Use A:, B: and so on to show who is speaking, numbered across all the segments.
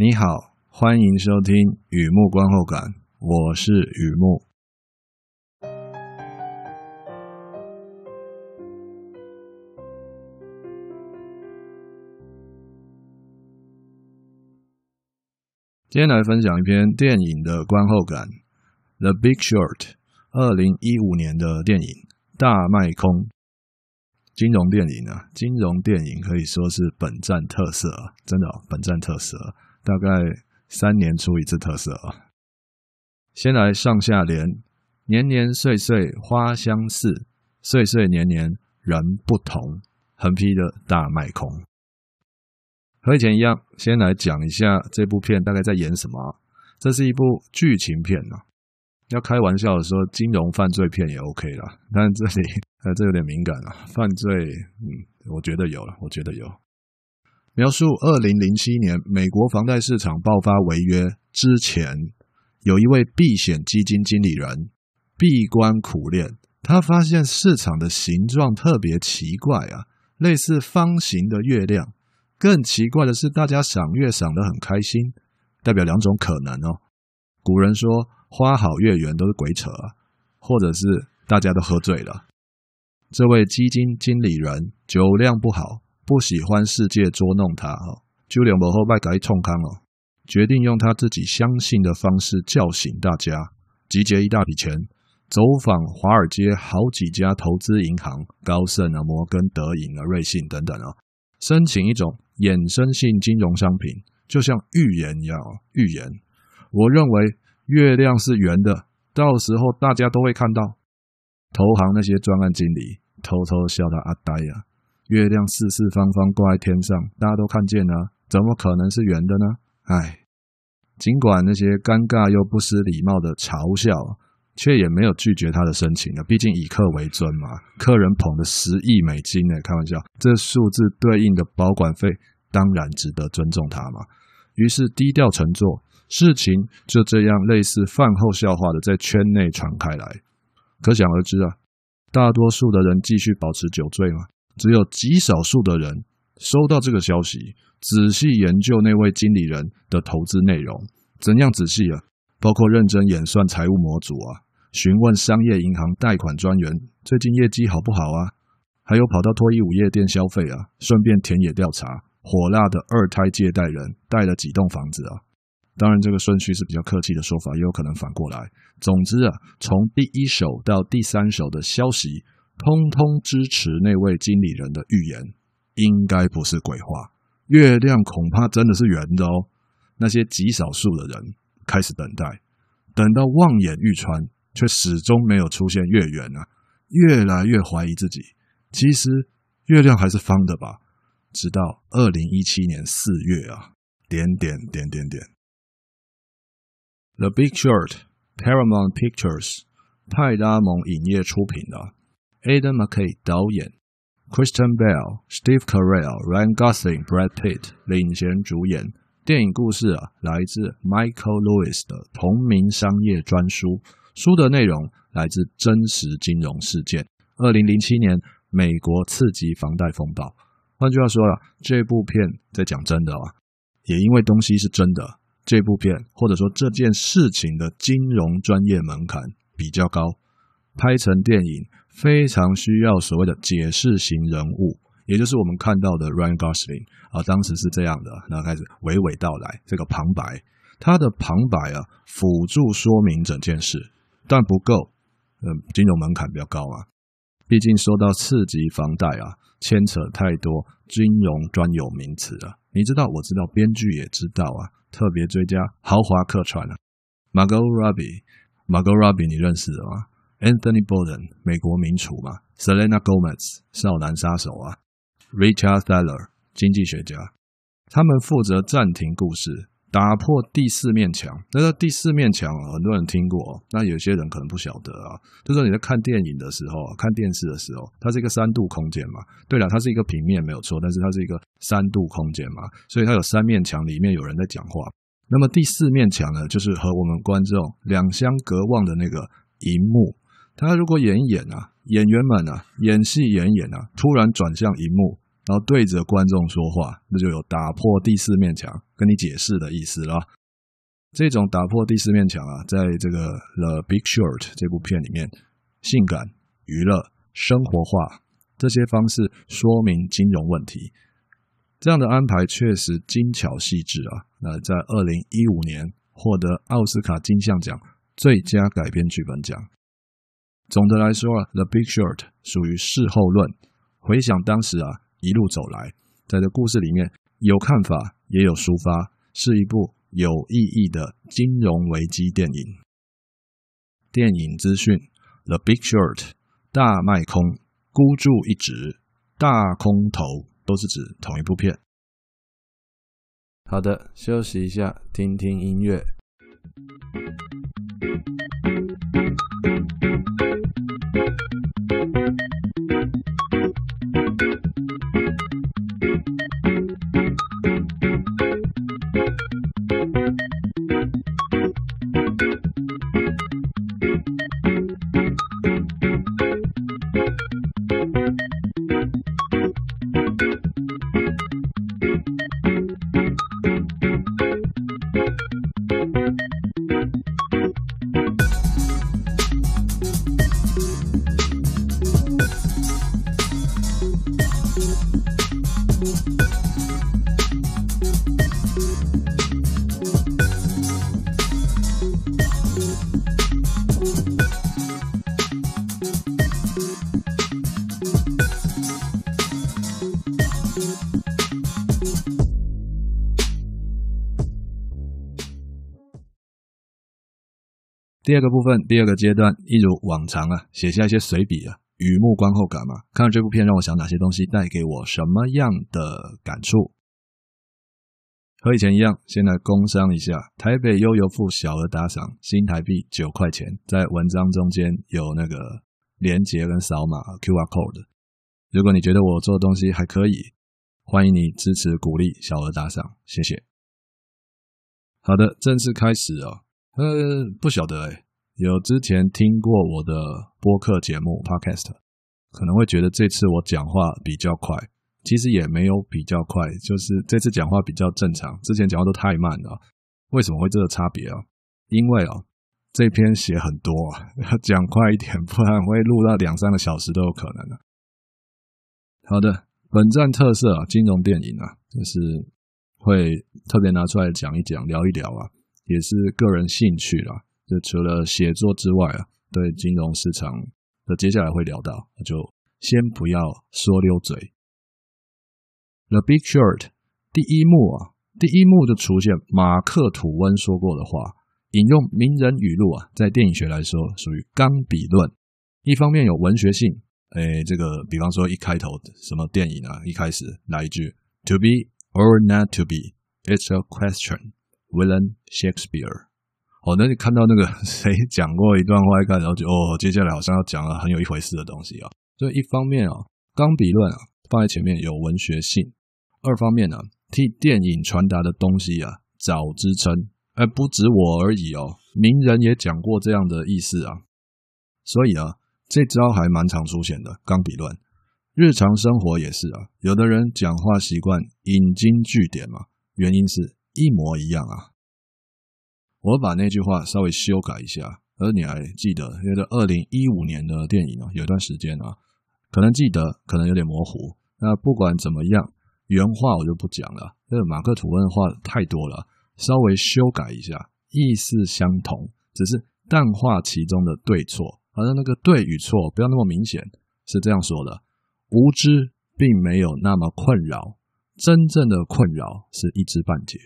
A: 你好，欢迎收听雨木观后感，我是雨木。今天来分享一篇电影的观后感，《The Big Short》，二零一五年的电影《大卖空》。金融电影啊，金融电影可以说是本站特色啊，真的，本站特色。大概三年出一次特色啊！先来上下联：年年岁岁花相似，岁岁年年人不同。横批的大卖空。和以前一样，先来讲一下这部片大概在演什么。这是一部剧情片啊。要开玩笑的说，金融犯罪片也 OK 了。但这里呃，这有点敏感啊。犯罪，嗯，我觉得有了，我觉得有。描述二零零七年美国房贷市场爆发违约之前，有一位避险基金经理人闭关苦练，他发现市场的形状特别奇怪啊，类似方形的月亮。更奇怪的是，大家赏月赏得很开心，代表两种可能哦。古人说花好月圆都是鬼扯啊，或者是大家都喝醉了。这位基金经理人酒量不好。不喜欢世界捉弄他哈，就连幕后拜改冲康哦，决定用他自己相信的方式叫醒大家，集结一大笔钱，走访华尔街好几家投资银行，高盛啊、摩根、德银啊、瑞信等等啊，申请一种衍生性金融商品，就像预言一样啊，预言。我认为月亮是圆的，到时候大家都会看到。投行那些专案经理偷偷笑他阿呆呀。月亮四四方方挂在天上，大家都看见了，怎么可能是圆的呢？唉，尽管那些尴尬又不失礼貌的嘲笑，却也没有拒绝他的申请了。毕竟以客为尊嘛，客人捧的十亿美金呢，开玩笑，这数字对应的保管费当然值得尊重他嘛。于是低调乘坐，事情就这样类似饭后笑话的在圈内传开来。可想而知啊，大多数的人继续保持酒醉嘛。只有极少数的人收到这个消息，仔细研究那位经理人的投资内容。怎样仔细啊？包括认真演算财务模组啊，询问商业银行贷款专员最近业绩好不好啊，还有跑到脱衣舞夜店消费啊，顺便田野调查火辣的二胎借贷人贷了几栋房子啊。当然，这个顺序是比较客气的说法，也有可能反过来。总之啊，从第一手到第三手的消息。通通支持那位经理人的预言，应该不是鬼话。月亮恐怕真的是圆的哦。那些极少数的人开始等待，等到望眼欲穿，却始终没有出现月圆啊！越来越怀疑自己，其实月亮还是方的吧？直到二零一七年四月啊，点点点点点，《The Big Short》，Paramount Pictures，派拉蒙影业出品的。Adam McKay 导演，Christian Bell、Steve Carell、Ryan Gosling、Brad Pitt 领衔主演。电影故事啊，来自 Michael Lewis 的同名商业专书。书的内容来自真实金融事件。二零零七年美国次级房贷风暴。换句话说了，这部片在讲真的啊。也因为东西是真的，这部片或者说这件事情的金融专业门槛比较高，拍成电影。非常需要所谓的解释型人物，也就是我们看到的 Ryan Gosling 啊，当时是这样的，然后开始娓娓道来这个旁白，他的旁白啊，辅助说明整件事，但不够，嗯，金融门槛比较高啊，毕竟说到次级房贷啊，牵扯太多金融专有名词啊，你知道，我知道，编剧也知道啊，特别追加豪华客串啊，Margo Robbie，Margo Robbie，你认识的吗？？Anthony Bourdain 美国名厨嘛，Selena Gomez 少男杀手啊，Richard Thaler 经济学家，他们负责暂停故事，打破第四面墙。那个第四面墙很多人听过，那有些人可能不晓得啊。就是你在看电影的时候，看电视的时候，它是一个三度空间嘛。对了，它是一个平面没有错，但是它是一个三度空间嘛，所以它有三面墙，里面有人在讲话。那么第四面墙呢，就是和我们观众两相隔望的那个荧幕。他如果演一演啊，演员们啊，演戏演一演啊，突然转向荧幕，然后对着观众说话，那就有打破第四面墙，跟你解释的意思了。这种打破第四面墙啊，在这个《The Big Short》这部片里面，性感、娱乐、生活化这些方式说明金融问题，这样的安排确实精巧细致啊。那在二零一五年获得奥斯卡金像奖最佳改编剧本奖。总的来说啊，《The Big Short》属于事后论，回想当时啊一路走来，在这故事里面有看法也有抒发，是一部。有意义的金融危机电影。电影资讯：The Big Short，大卖空，孤注一掷，大空头，都是指同一部片。好的，休息一下，听听音乐。二个部分，第二个阶段，一如往常啊，写下一些随笔啊，雨幕观后感嘛。看了这部片，让我想哪些东西，带给我什么样的感触？和以前一样，先来工商一下，台北悠游付小额打赏，新台币九块钱，在文章中间有那个连结跟扫码 QR code。如果你觉得我做的东西还可以，欢迎你支持鼓励小额打赏，谢谢。好的，正式开始哦。呃，不晓得诶，有之前听过我的播客节目 Podcast，可能会觉得这次我讲话比较快，其实也没有比较快，就是这次讲话比较正常，之前讲话都太慢了。为什么会这个差别啊？因为啊，这篇写很多啊，要 讲快一点，不然会录到两三个小时都有可能的。好的，本站特色啊，金融电影啊，就是会特别拿出来讲一讲，聊一聊啊。也是个人兴趣啦，就除了写作之外啊，对金融市场的接下来会聊到，那就先不要说溜嘴。The Big Short 第一幕啊，第一幕就出现马克吐温说过的话，引用名人语录啊，在电影学来说属于钢笔论。一方面有文学性，诶，这个比方说一开头什么电影啊，一开始来一句 “To be or not to be, it's a question”。William Shakespeare，哦，那你看到那个 谁讲过一段话，一看，然后就哦，接下来好像要讲了很有一回事的东西啊。所以一方面啊，钢笔论啊放在前面有文学性；二方面呢，替电影传达的东西啊找支撑。而不止我而已哦，名人也讲过这样的意思啊。所以啊，这招还蛮常出现的钢笔论。日常生活也是啊，有的人讲话习惯引经据典嘛，原因是。一模一样啊！我把那句话稍微修改一下，而你还记得？因为二零一五年的电影啊，有一段时间啊，可能记得，可能有点模糊。那不管怎么样，原话我就不讲了。因为马克吐温的话太多了，稍微修改一下，意思相同，只是淡化其中的对错。好像那个对与错不要那么明显，是这样说的：无知并没有那么困扰，真正的困扰是一知半解。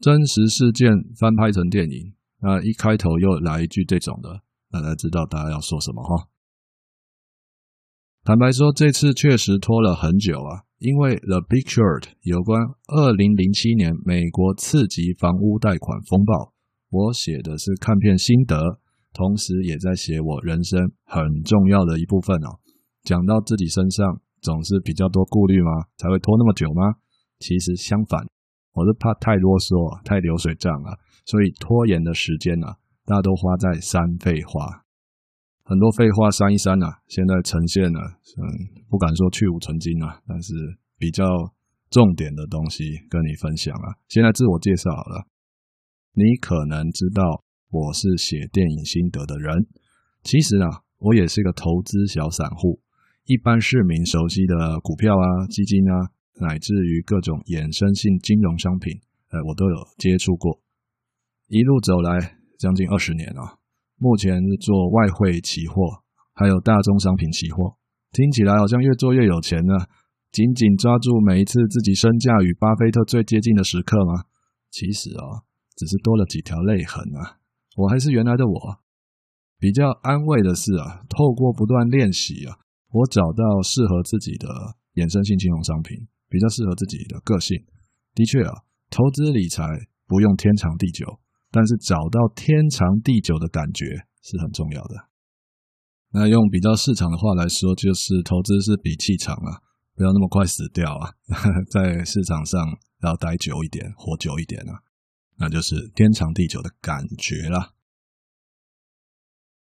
A: 真实事件翻拍成电影，那一开头又来一句这种的，大家知道大家要说什么哈？坦白说，这次确实拖了很久啊，因为《The Big Short》有关二零零七年美国次级房屋贷款风暴，我写的是看片心得，同时也在写我人生很重要的一部分哦。讲到自己身上，总是比较多顾虑吗？才会拖那么久吗？其实相反。我是怕太啰嗦、太流水账了，所以拖延的时间啊，大家都花在删废话，很多废话删一删啊，现在呈现了，嗯，不敢说去无存菁啊，但是比较重点的东西跟你分享啊。先来自我介绍好了，你可能知道我是写电影心得的人，其实啊，我也是个投资小散户。一般市民熟悉的股票啊、基金啊，乃至于各种衍生性金融商品，呃，我都有接触过。一路走来，将近二十年了。目前是做外汇期货，还有大宗商品期货。听起来好像越做越有钱呢。紧紧抓住每一次自己身价与巴菲特最接近的时刻吗？其实啊，只是多了几条泪痕啊。我还是原来的我。比较安慰的是啊，透过不断练习啊，我找到适合自己的衍生性金融商品，比较适合自己的个性。的确啊，投资理财不用天长地久，但是找到天长地久的感觉是很重要的。那用比较市场的话来说，就是投资是比气长啊，不要那么快死掉啊，在市场上要待久一点，活久一点啊，那就是天长地久的感觉啦。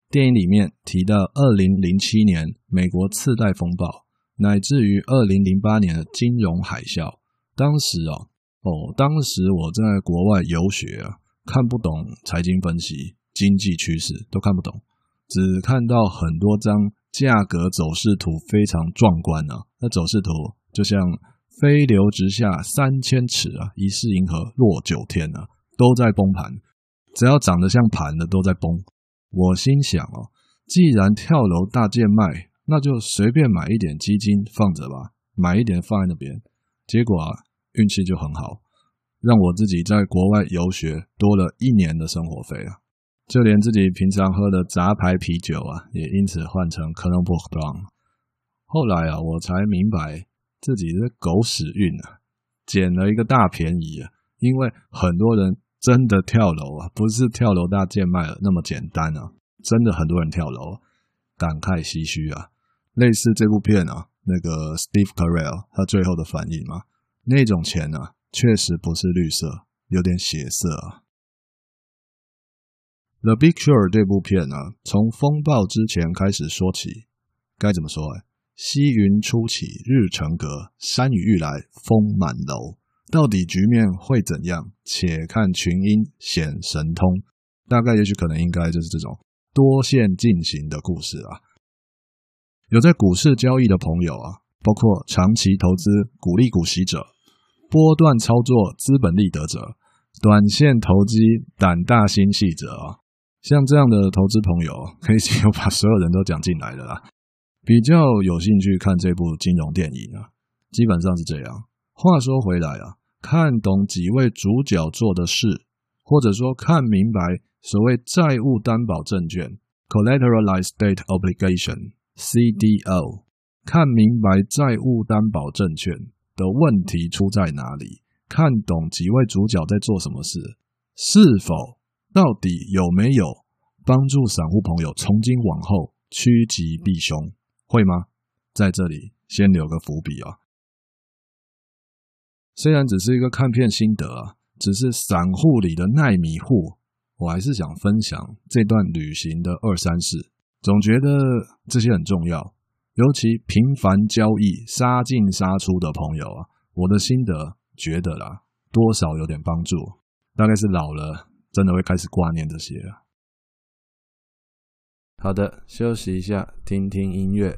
A: 电影里面提到，二零零七年美国次贷风暴，乃至于二零零八年的金融海啸，当时哦哦，当时我在国外游学啊，看不懂财经分析、经济趋势，都看不懂。只看到很多张价格走势图，非常壮观啊！那走势图就像飞流直下三千尺啊，疑是银河落九天啊，都在崩盘。只要长得像盘的都在崩。我心想哦，既然跳楼大贱卖，那就随便买一点基金放着吧，买一点放在那边。结果啊，运气就很好，让我自己在国外游学多了一年的生活费啊。就连自己平常喝的杂牌啤酒啊，也因此换成科隆布朗。后来啊，我才明白自己的狗屎运啊，捡了一个大便宜啊！因为很多人真的跳楼啊，不是跳楼大贱卖了那么简单啊！真的很多人跳楼，感慨唏嘘啊！类似这部片啊，那个 Steve Carell 他最后的反应嘛，那种钱啊，确实不是绿色，有点血色啊。《The Big Short》这部片呢、啊，从风暴之前开始说起，该怎么说？哎，西云初起，日成阁，山雨欲来风满楼。到底局面会怎样？且看群英显神通。大概也许可能应该就是这种多线进行的故事啊。有在股市交易的朋友啊，包括长期投资股利股息者、波段操作资本利得者、短线投机胆大心细者啊。像这样的投资朋友，可以把所有人都讲进来了啦。比较有兴趣看这部金融电影啊，基本上是这样。话说回来啊，看懂几位主角做的事，或者说看明白所谓债务担保证券 （Collateralized Debt Obligation，CDO），看明白债务担保证券的问题出在哪里，看懂几位主角在做什么事，是否？到底有没有帮助散户朋友从今往后趋吉避凶？会吗？在这里先留个伏笔啊。虽然只是一个看片心得啊，只是散户里的耐米户，我还是想分享这段旅行的二三事。总觉得这些很重要，尤其频繁交易、杀进杀出的朋友啊，我的心得觉得啦，多少有点帮助。大概是老了。真的会开始挂念这些啊。好的，休息一下，听听音乐。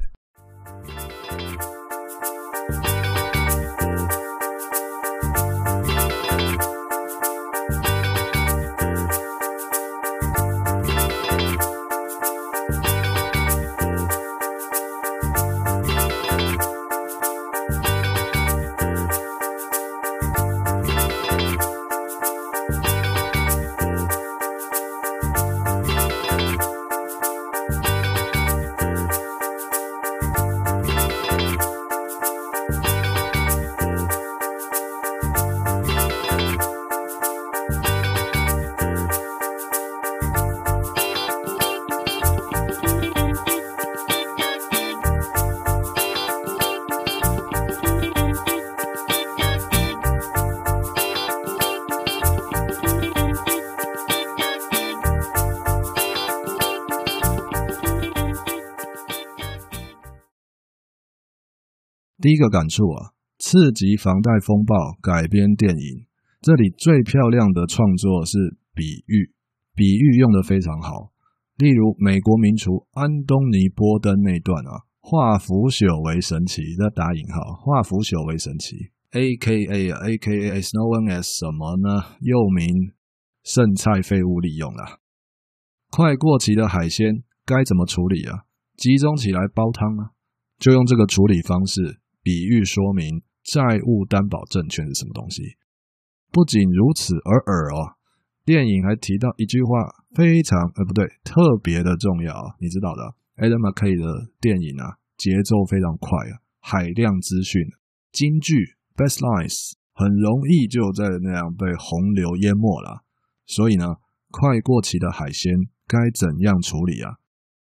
A: 第一个感触啊，次级房贷风暴改编电影，这里最漂亮的创作是比喻，比喻用得非常好。例如美国名厨安东尼波登那段啊，化腐朽为神奇，的打引号，化腐朽为神奇，A K A A K A is known as 什么呢？又名剩菜废物利用啊。快过期的海鲜该怎么处理啊？集中起来煲汤啊，就用这个处理方式比喻说明债务担保证券是什么东西。不仅如此而耳哦。电影还提到一句话，非常呃不对，特别的重要，你知道的，Adam McKay 的电影啊，节奏非常快啊，海量资讯，金句，best lines，很容易就在那样被洪流淹没了。所以呢，快过期的海鲜该怎样处理啊？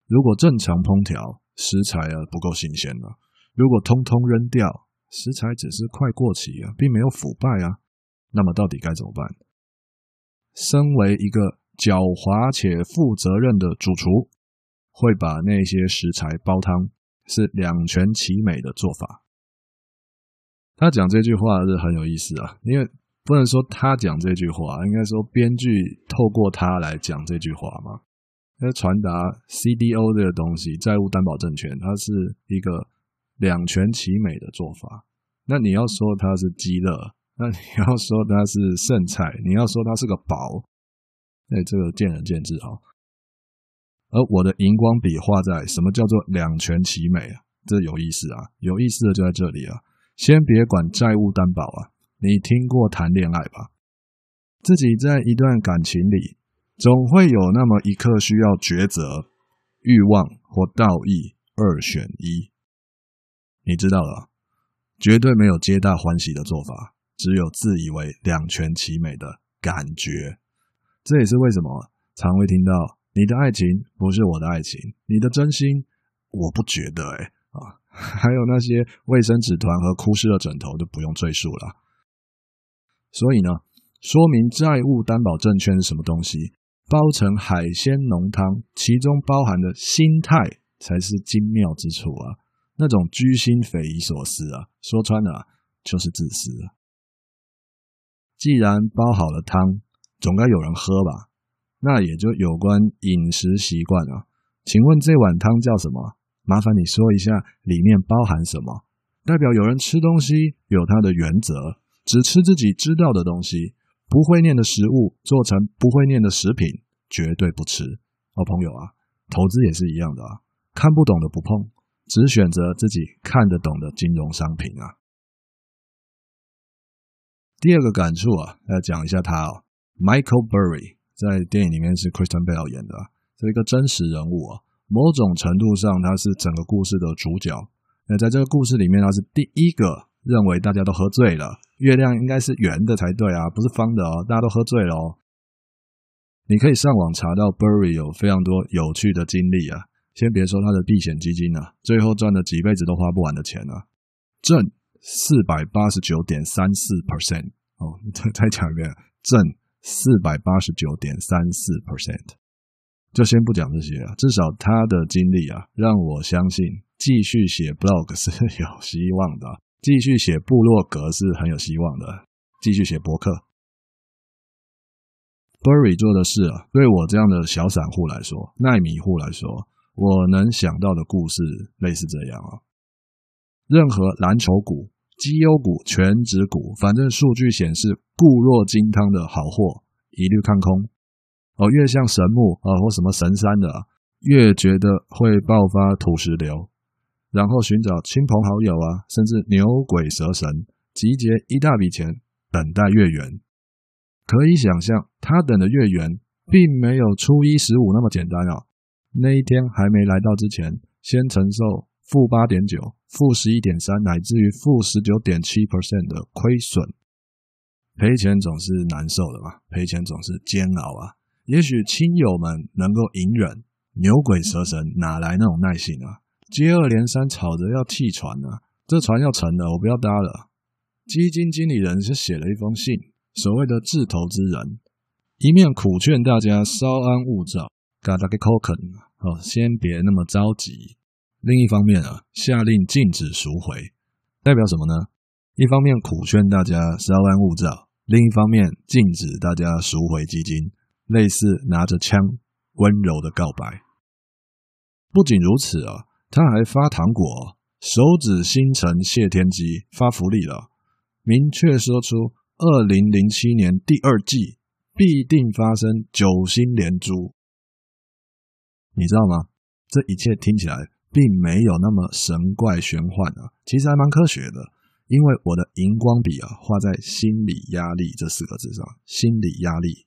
A: 如果正常烹调，食材啊不够新鲜了；如果通通扔掉，食材只是快过期啊，并没有腐败啊，那么到底该怎么办？身为一个狡猾且负责任的主厨，会把那些食材煲汤，是两全其美的做法。他讲这句话是很有意思啊，因为不能说他讲这句话，应该说编剧透过他来讲这句话嘛。要传达 CDO 这个东西，债务担保证券，它是一个两全其美的做法。那你要说它是鸡肋。那你要说它是剩菜，你要说它是个宝，那这个见仁见智啊。而我的荧光笔画在什么叫做两全其美啊？这有意思啊，有意思的就在这里啊。先别管债务担保啊，你听过谈恋爱吧？自己在一段感情里，总会有那么一刻需要抉择，欲望或道义二选一。你知道了，绝对没有皆大欢喜的做法。只有自以为两全其美的感觉，这也是为什么常会听到你的爱情不是我的爱情，你的真心我不觉得哎啊，还有那些卫生纸团和哭湿的枕头就不用赘述了。所以呢，说明债务担保证券是什么东西，包成海鲜浓汤，其中包含的心态才是精妙之处啊！那种居心匪夷所思啊，说穿了就是自私啊。既然煲好了汤，总该有人喝吧？那也就有关饮食习惯啊。请问这碗汤叫什么？麻烦你说一下里面包含什么？代表有人吃东西有他的原则，只吃自己知道的东西。不会念的食物做成不会念的食品，绝对不吃。好朋友啊，投资也是一样的啊，看不懂的不碰，只选择自己看得懂的金融商品啊。第二个感触啊，来讲一下他哦，Michael Burry 在电影里面是 Christian Bale 演的，是一个真实人物啊。某种程度上，他是整个故事的主角。那在这个故事里面，他是第一个认为大家都喝醉了，月亮应该是圆的才对啊，不是方的哦，大家都喝醉了哦。你可以上网查到 Burry 有非常多有趣的经历啊。先别说他的避险基金啊，最后赚了几辈子都花不完的钱啊，挣。四百八十九点三四 percent 哦，再 再讲一遍，挣四百八十九点三四 percent，就先不讲这些啊，至少他的经历啊，让我相信继续写 blog 是有希望的，继续写部落格是很有希望的，继续写博客。Burry 做的事啊，对我这样的小散户来说，奈米户来说，我能想到的故事类似这样啊。任何蓝筹股、绩优股、权值股，反正数据显示固若金汤的好货，一律看空。哦，越像神木啊、哦，或什么神山的，越觉得会爆发土石流。然后寻找亲朋好友啊，甚至牛鬼蛇神，集结一大笔钱，等待月圆。可以想象，他等的月圆，并没有初一十五那么简单啊。那一天还没来到之前，先承受。负八点九、负十一点三，乃至于负十九点七 percent 的亏损，赔钱总是难受的嘛，赔钱总是煎熬啊。也许亲友们能够隐忍，牛鬼蛇神哪来那种耐性啊？接二连三吵着要弃船啊，这船要沉了，我不要搭了。基金经理人是写了一封信，所谓的智投资人，一面苦劝大家稍安勿躁，嘎达给扣肯哦，先别那么着急。另一方面啊，下令禁止赎回，代表什么呢？一方面苦劝大家稍安勿躁，另一方面禁止大家赎回基金，类似拿着枪温柔的告白。不仅如此啊，他还发糖果，手指星辰谢天机，发福利了，明确说出二零零七年第二季必定发生九星连珠。你知道吗？这一切听起来并没有那么神怪玄幻啊，其实还蛮科学的。因为我的荧光笔啊，画在“心理压力”这四个字上，心理压力。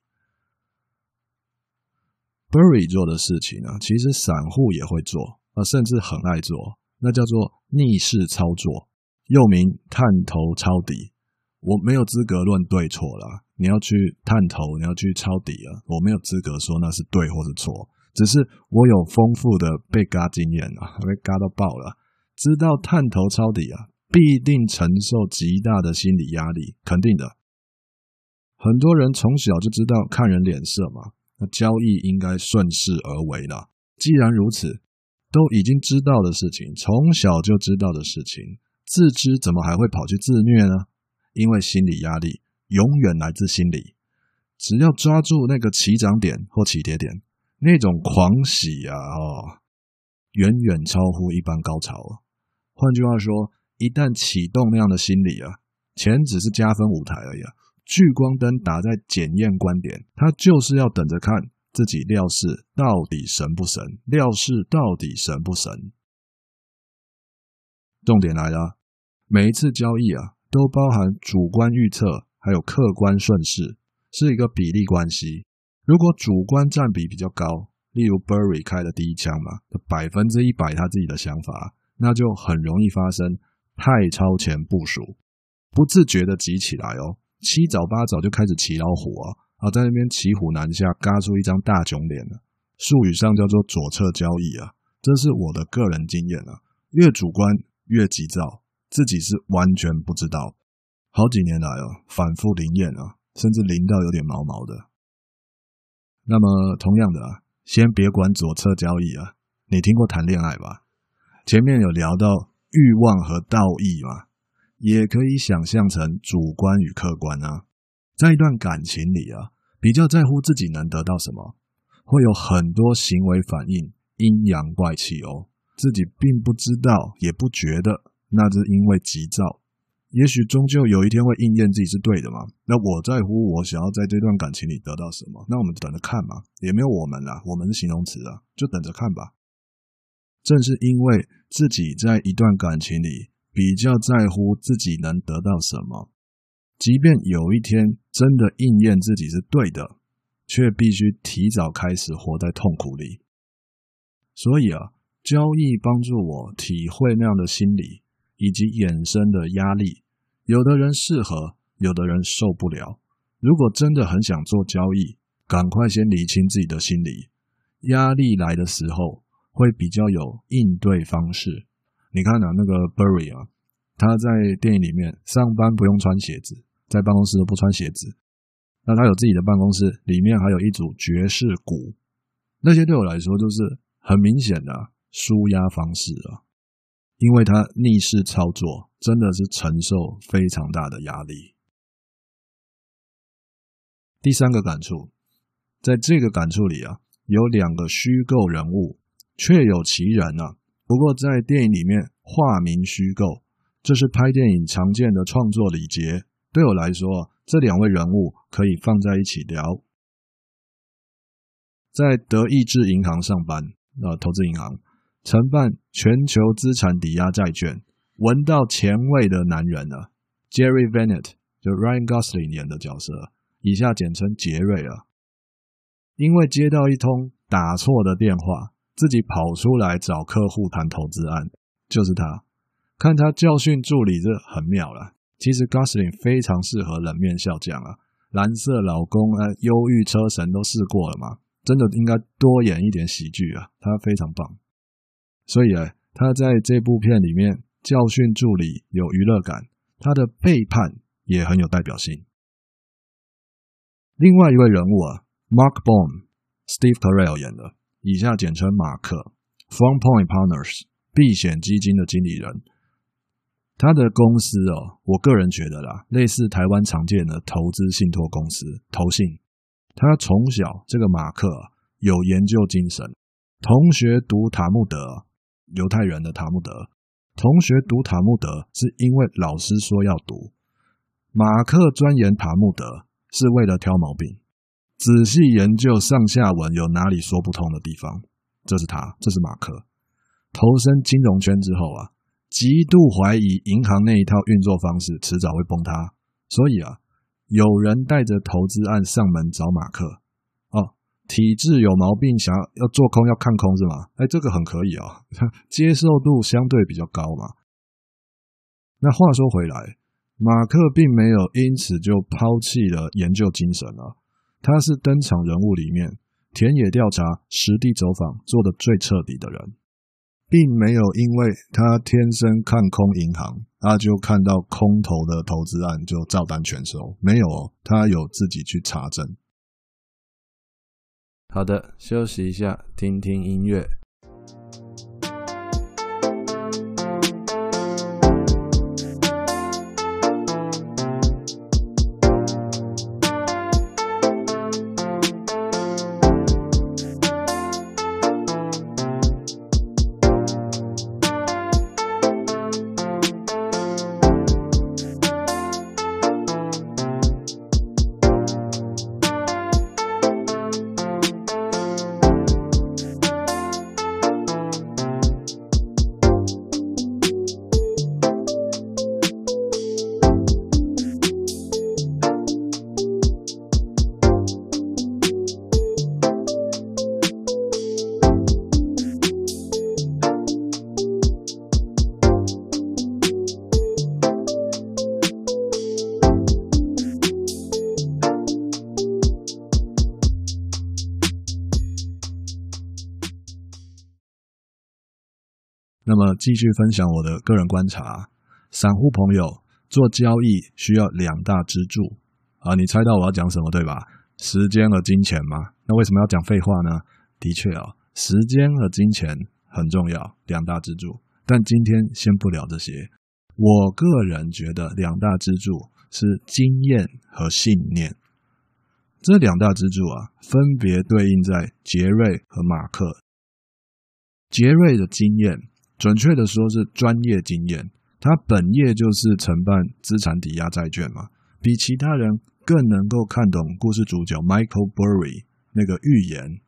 A: Burry 做的事情呢，其实散户也会做啊，甚至很爱做，那叫做逆势操作，又名探头抄底。我没有资格论对错啦，你要去探头，你要去抄底啊，我没有资格说那是对或是错。只是我有丰富的被嘎经验啊，被嘎到爆了，知道探头抄底啊，必定承受极大的心理压力，肯定的。很多人从小就知道看人脸色嘛，那交易应该顺势而为了。既然如此，都已经知道的事情，从小就知道的事情，自知怎么还会跑去自虐呢？因为心理压力永远来自心理，只要抓住那个起涨点或起跌点。那种狂喜啊，哦，远远超乎一般高潮。换句话说，一旦启动那样的心理啊，钱只是加分舞台而已啊。聚光灯打在检验观点，它就是要等着看自己料事到底神不神，料事到底神不神。重点来了，每一次交易啊，都包含主观预测还有客观顺势，是一个比例关系。如果主观占比比较高，例如 Burry 开的第一枪嘛，百分之一百他自己的想法，那就很容易发生太超前部署，不自觉的急起来哦，七早八早就开始骑老虎啊，啊，在那边骑虎难下，嘎出一张大囧脸了，术语上叫做左侧交易啊，这是我的个人经验啊，越主观越急躁，自己是完全不知道，好几年来哦，反复灵验啊，甚至灵到有点毛毛的。那么，同样的啊，先别管左侧交易啊，你听过谈恋爱吧？前面有聊到欲望和道义嘛，也可以想象成主观与客观啊。在一段感情里啊，比较在乎自己能得到什么，会有很多行为反应阴阳怪气哦，自己并不知道，也不觉得，那是因为急躁。也许终究有一天会应验自己是对的嘛？那我在乎我想要在这段感情里得到什么？那我们就等着看嘛。也没有我们啦，我们是形容词啊，就等着看吧。正是因为自己在一段感情里比较在乎自己能得到什么，即便有一天真的应验自己是对的，却必须提早开始活在痛苦里。所以啊，交易帮助我体会那样的心理以及衍生的压力。有的人适合，有的人受不了。如果真的很想做交易，赶快先理清自己的心理。压力来的时候，会比较有应对方式。你看啊，那个 Burry 啊，他在电影里面上班不用穿鞋子，在办公室都不穿鞋子。那他有自己的办公室，里面还有一组爵士鼓。那些对我来说，就是很明显的舒压方式啊。因为他逆势操作，真的是承受非常大的压力。第三个感触，在这个感触里啊，有两个虚构人物，确有其人啊。不过在电影里面化名虚构，这是拍电影常见的创作礼节。对我来说，这两位人物可以放在一起聊。在德意志银行上班，呃，投资银行。承办全球资产抵押债券，闻到前味的男人了。Jerry Bennett 就 Ryan Gosling 演的角色，以下简称杰瑞啊。因为接到一通打错的电话，自己跑出来找客户谈投资案，就是他。看他教训助理，这很妙了。其实 Gosling 非常适合冷面笑匠啊，蓝色老公啊，忧郁车神都试过了嘛，真的应该多演一点喜剧啊，他非常棒。所以啊，他在这部片里面教训助理有娱乐感，他的背叛也很有代表性。另外一位人物啊，Mark Baum，Steve Carell 演的，以下简称马克，Farm Point Partners 避险基金的经理人。他的公司哦，我个人觉得啦，类似台湾常见的投资信托公司，投信。他从小这个马克有研究精神，同学读塔木德，犹太人的塔木德，同学读塔木德是因为老师说要读。马克钻研塔木德是为了挑毛病，仔细研究上下文有哪里说不通的地方。这是他，这是马克。投身金融圈之后啊，极度怀疑银行那一套运作方式，迟早会崩塌。所以啊，有人带着投资案上门找马克，体质有毛病，想要要做空要看空是吗？哎，这个很可以啊，接受度相对比较高嘛。那话说回来，马克并没有因此就抛弃了研究精神啊，他是登场人物里面田野调查、实地走访做得最彻底的人。并没有因为他天生看空银行，他就看到空头的投资案就照单全收。没有哦，他有自己去查证。
B: 好的，休息一下，听听音
A: 乐。继续分享我的个人观察，散户朋友做交易需要两大支柱啊，你猜到我要讲什么对吧？时间和金钱吗？那为什么要讲废话呢？的确啊，时间和金钱很重要，两大支柱。但今天先不聊这些，我个人觉得两大支柱是经验和信念。这两大支柱啊，分别对应在杰瑞和马克。杰瑞的经验。准确的说，是专业经验。他本业就是承办资产抵押债券嘛，比其他人更能够看懂故事主角 Michael Burry 那个预言。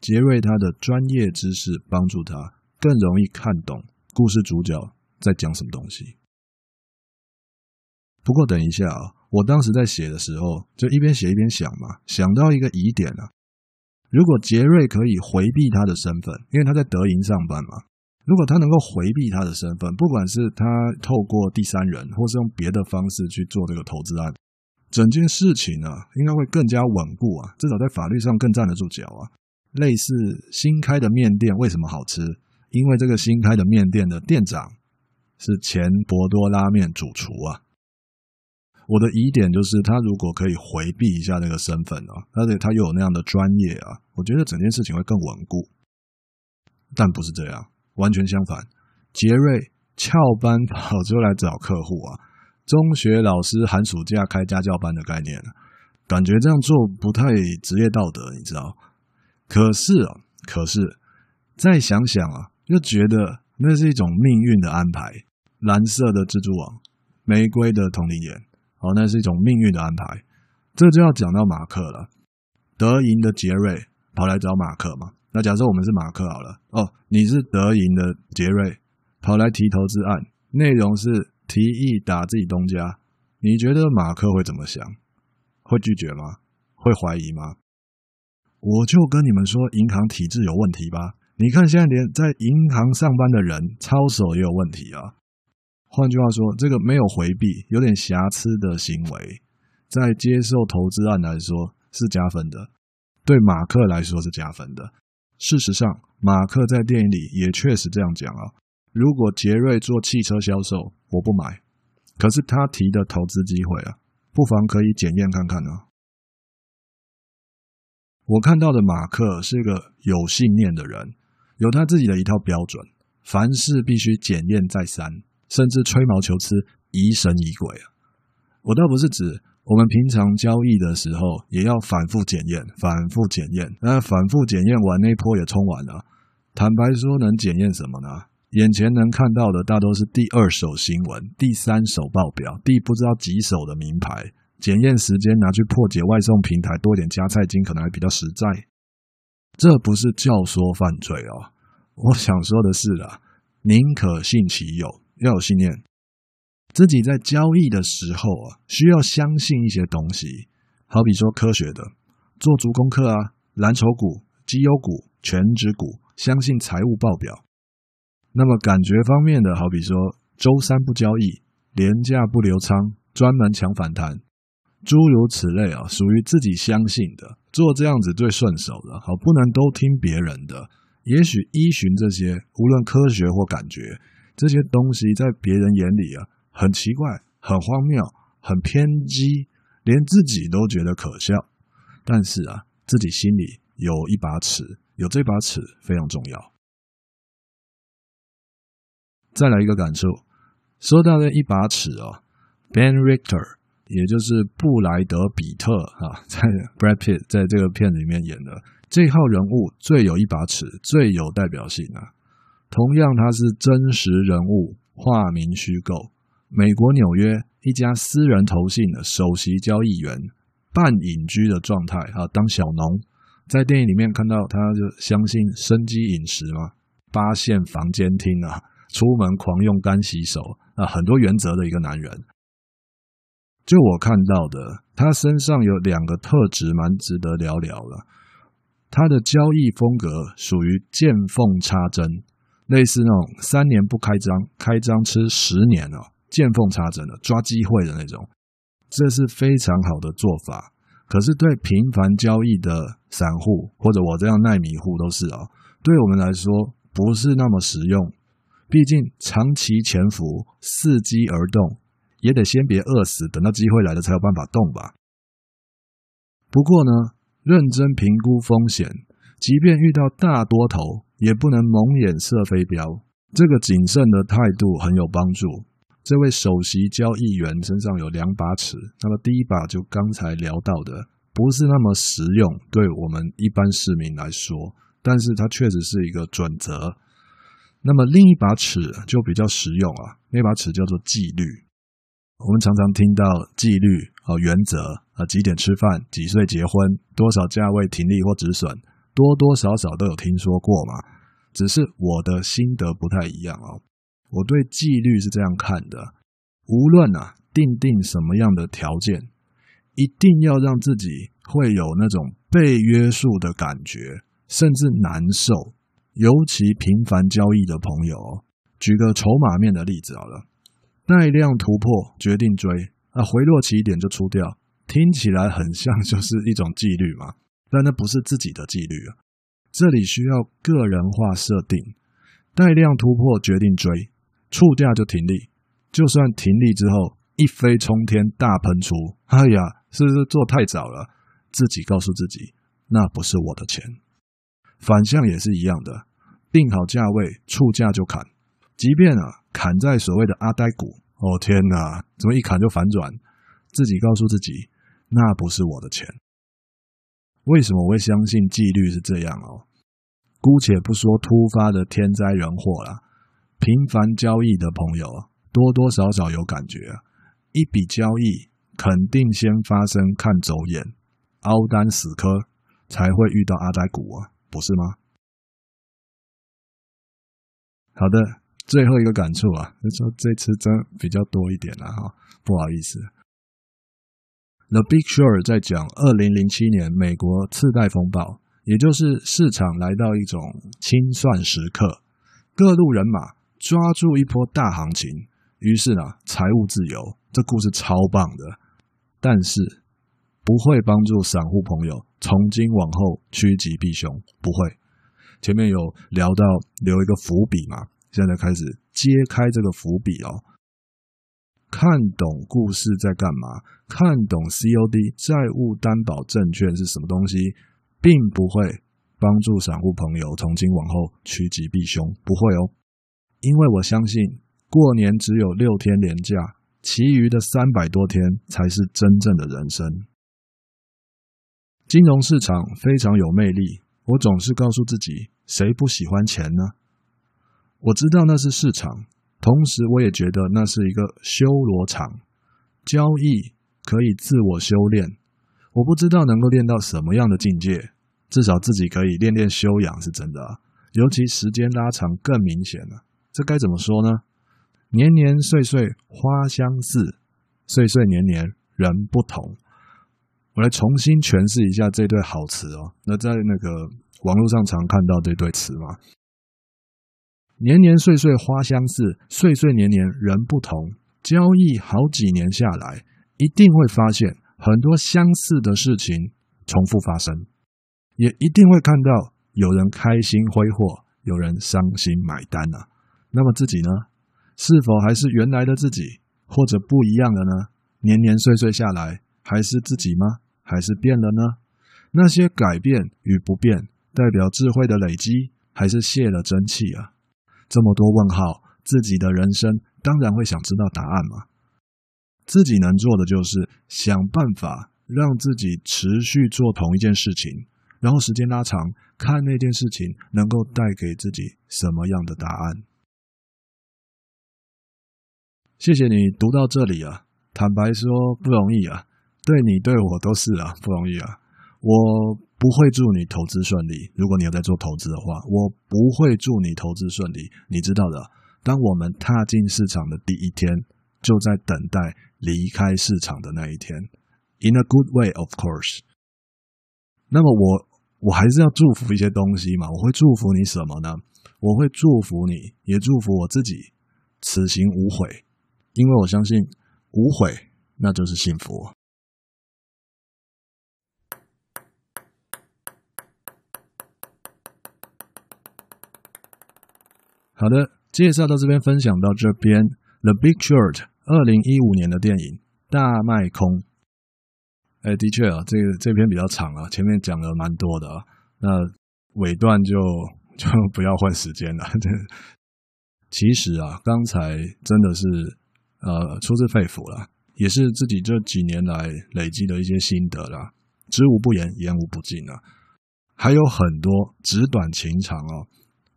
A: 杰瑞他的专业知识帮助他更容易看懂故事主角在讲什么东西。不过等一下啊，我当时在写的时候，就一边写一边想嘛，想到一个疑点啊，如果杰瑞可以回避他的身份，因为他在德银上班嘛。如果他能够回避他的身份，不管是他透过第三人，或是用别的方式去做这个投资案，整件事情啊，应该会更加稳固啊，至少在法律上更站得住脚啊。类似新开的面店为什么好吃？因为这个新开的面店的店长是前博多拉面主厨啊。我的疑点就是，他如果可以回避一下那个身份啊，而且他又有那样的专业啊，我觉得整件事情会更稳固。但不是这样。完全相反，杰瑞翘班跑出来找客户啊！中学老师寒暑假开家教班的概念，感觉这样做不太职业道德，你知道？可是啊，可是再想想啊，又觉得那是一种命运的安排。蓝色的蜘蛛网，玫瑰的同龄眼，哦，那是一种命运的安排。这就要讲到马克了，德银的杰瑞跑来找马克嘛。那假设我们是马克好了哦，你是德银的杰瑞，跑来提投资案，内容是提议打自己东家，你觉得马克会怎么想？会拒绝吗？会怀疑吗？我就跟你们说，银行体制有问题吧？你看现在连在银行上班的人操守也有问题啊。换句话说，这个没有回避、有点瑕疵的行为，在接受投资案来说是加分的，对马克来说是加分的。事实上，马克在电影里也确实这样讲啊。如果杰瑞做汽车销售，我不买。可是他提的投资机会啊，不妨可以检验看看呢。我看到的马克是一个有信念的人，有他自己的一套标准，凡事必须检验再三，甚至吹毛求疵、疑神疑鬼啊。我倒不是指我们平常交易的时候也要反复检验、反复检验，那反复检验完那波也冲完了。坦白说，能检验什么呢？眼前能看到的大都是第二手新闻、第三手报表、第不知道几手的名牌。检验时间拿去破解外送平台，多点加菜金可能还比较实在。这不是教唆犯罪哦。我想说的是啊，宁可信其有，要有信念。自己在交易的时候啊，需要相信一些东西，好比说科学的，做足功课啊，蓝筹股、绩优股、全值股，相信财务报表。那么感觉方面的，好比说周三不交易，廉价不留仓，专门抢反弹，诸如此类啊，属于自己相信的，做这样子最顺手的。好，不能都听别人的。也许依循这些，无论科学或感觉，这些东西在别人眼里啊，很奇怪、很荒谬、很偏激，连自己都觉得可笑。但是啊，自己心里有一把尺，有这把尺非常重要。再来一个感触，说到这一把尺哦，Ben Richter，也就是布莱德比特啊，在 Brad Pitt 在这个片子里面演的这号人物最有一把尺，最有代表性啊。同样，他是真实人物，化名虚构。美国纽约一家私人投信的首席交易员，半隐居的状态啊，当小农，在电影里面看到他就相信生机饮食嘛，八线房间厅啊。出门狂用干洗手啊，很多原则的一个男人。就我看到的，他身上有两个特质，蛮值得聊聊的。他的交易风格属于见缝插针，类似那种三年不开张，开张吃十年哦，见缝插针的抓机会的那种，这是非常好的做法。可是对频繁交易的散户或者我这样耐米户都是啊，对我们来说不是那么实用。毕竟长期潜伏，伺机而动，也得先别饿死，等到机会来了才有办法动吧。不过呢，认真评估风险，即便遇到大多头，也不能蒙眼射飞镖。这个谨慎的态度很有帮助。这位首席交易员身上有两把尺，那么第一把就刚才聊到的，不是那么实用，对我们一般市民来说，但是它确实是一个准则。那么另一把尺就比较实用啊，那把尺叫做纪律。我们常常听到纪律和、原则啊，几点吃饭，几岁结婚，多少价位停利或止损，多多少少都有听说过嘛。只是我的心得不太一样哦。我对纪律是这样看的：无论啊定定什么样的条件，一定要让自己会有那种被约束的感觉，甚至难受。尤其频繁交易的朋友，举个筹码面的例子好了，带量突破决定追啊，回落起点就出掉，听起来很像 就是一种纪律嘛，但那不是自己的纪律啊，这里需要个人化设定，带量突破决定追，触价就停利，就算停利之后一飞冲天大喷出，哎呀，是不是做太早了？自己告诉自己，那不是我的钱。反向也是一样的，定好价位，触价就砍。即便啊砍在所谓的阿呆股，哦天哪，怎么一砍就反转？自己告诉自己，那不是我的钱。为什么我会相信纪律是这样哦？姑且不说突发的天灾人祸啦，频繁交易的朋友多多少少有感觉。一笔交易肯定先发生看走眼，凹单死磕，才会遇到阿呆股啊。不是吗？好的，最后一个感触啊，就说这次真比较多一点了哈，不好意思。The Big Short 在讲二零零七年美国次贷风暴，也就是市场来到一种清算时刻，各路人马抓住一波大行情，于是呢，财务自由，这故事超棒的，但是。不会帮助散户朋友从今往后趋吉避凶，不会。前面有聊到留一个伏笔嘛，现在开始揭开这个伏笔哦。看懂故事在干嘛？看懂 COD 债务担保证券是什么东西，并不会帮助散户朋友从今往后趋吉避凶，不会哦。因为我相信过年只有六天连假，其余的三百多天才是真正的人生。金融市场非常有魅力，我总是告诉自己，谁不喜欢钱呢？我知道那是市场，同时我也觉得那是一个修罗场，交易可以自我修炼。我不知道能够练到什么样的境界，至少自己可以练练修养是真的。尤其时间拉长更明显了。这该怎么说呢？年年岁岁花相似，岁岁年年人不同。我来重新诠释一下这对好词哦。那在那个网络上常看到这对词吗？年年岁岁花相似，岁岁年年人不同。交易好几年下来，一定会发现。很多相似的事情重复发生，也一定会看到有人开心挥霍，有人伤心买单啊。那么自己呢？是否还是原来的自己，或者不一样了呢？年年岁岁下来，还是自己吗？还是变了呢？那些改变与不变，代表智慧的累积，还是泄了真气啊？这么多问号，自己的人生当然会想知道答案嘛。自己能做的就是想办法让自己持续做同一件事情，然后时间拉长，看那件事情能够带给自己什么样的答案。谢谢你读到这里啊，坦白说不容易啊，对你对我都是啊，不容易啊。我不会祝你投资顺利，如果你有在做投资的话，我不会祝你投资顺利。你知道的，当我们踏进市场的第一天，就在等待离开市场的那一天，in a good way, of course。那么我我还是要祝福一些东西嘛？我会祝福你什么呢？我会祝福你，也祝福我自己，此行无悔，因为我相信无悔那就是幸福。好的，介绍到这边，分享到这边，The Big Short。二零一五年的电影《大卖空》，哎，的确啊，这个这篇比较长啊，前面讲了蛮多的啊，那尾段就就不要换时间了。其实啊，刚才真的是呃出自肺腑了，也是自己这几年来累积的一些心得啦，知无不言，言无不尽啊，还有很多纸短情长哦，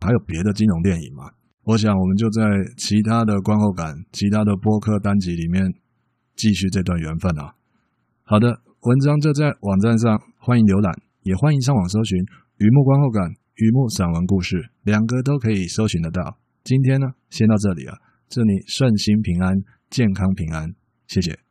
A: 还有别的金融电影嘛。我想，我们就在其他的观后感、其他的播客单集里面继续这段缘分啊。好的，文章就在网站上，欢迎浏览，也欢迎上网搜寻“雨木观后感”、“雨木散文故事”，两个都可以搜寻得到。今天呢，先到这里啊，祝你顺心平安、健康平安，谢谢。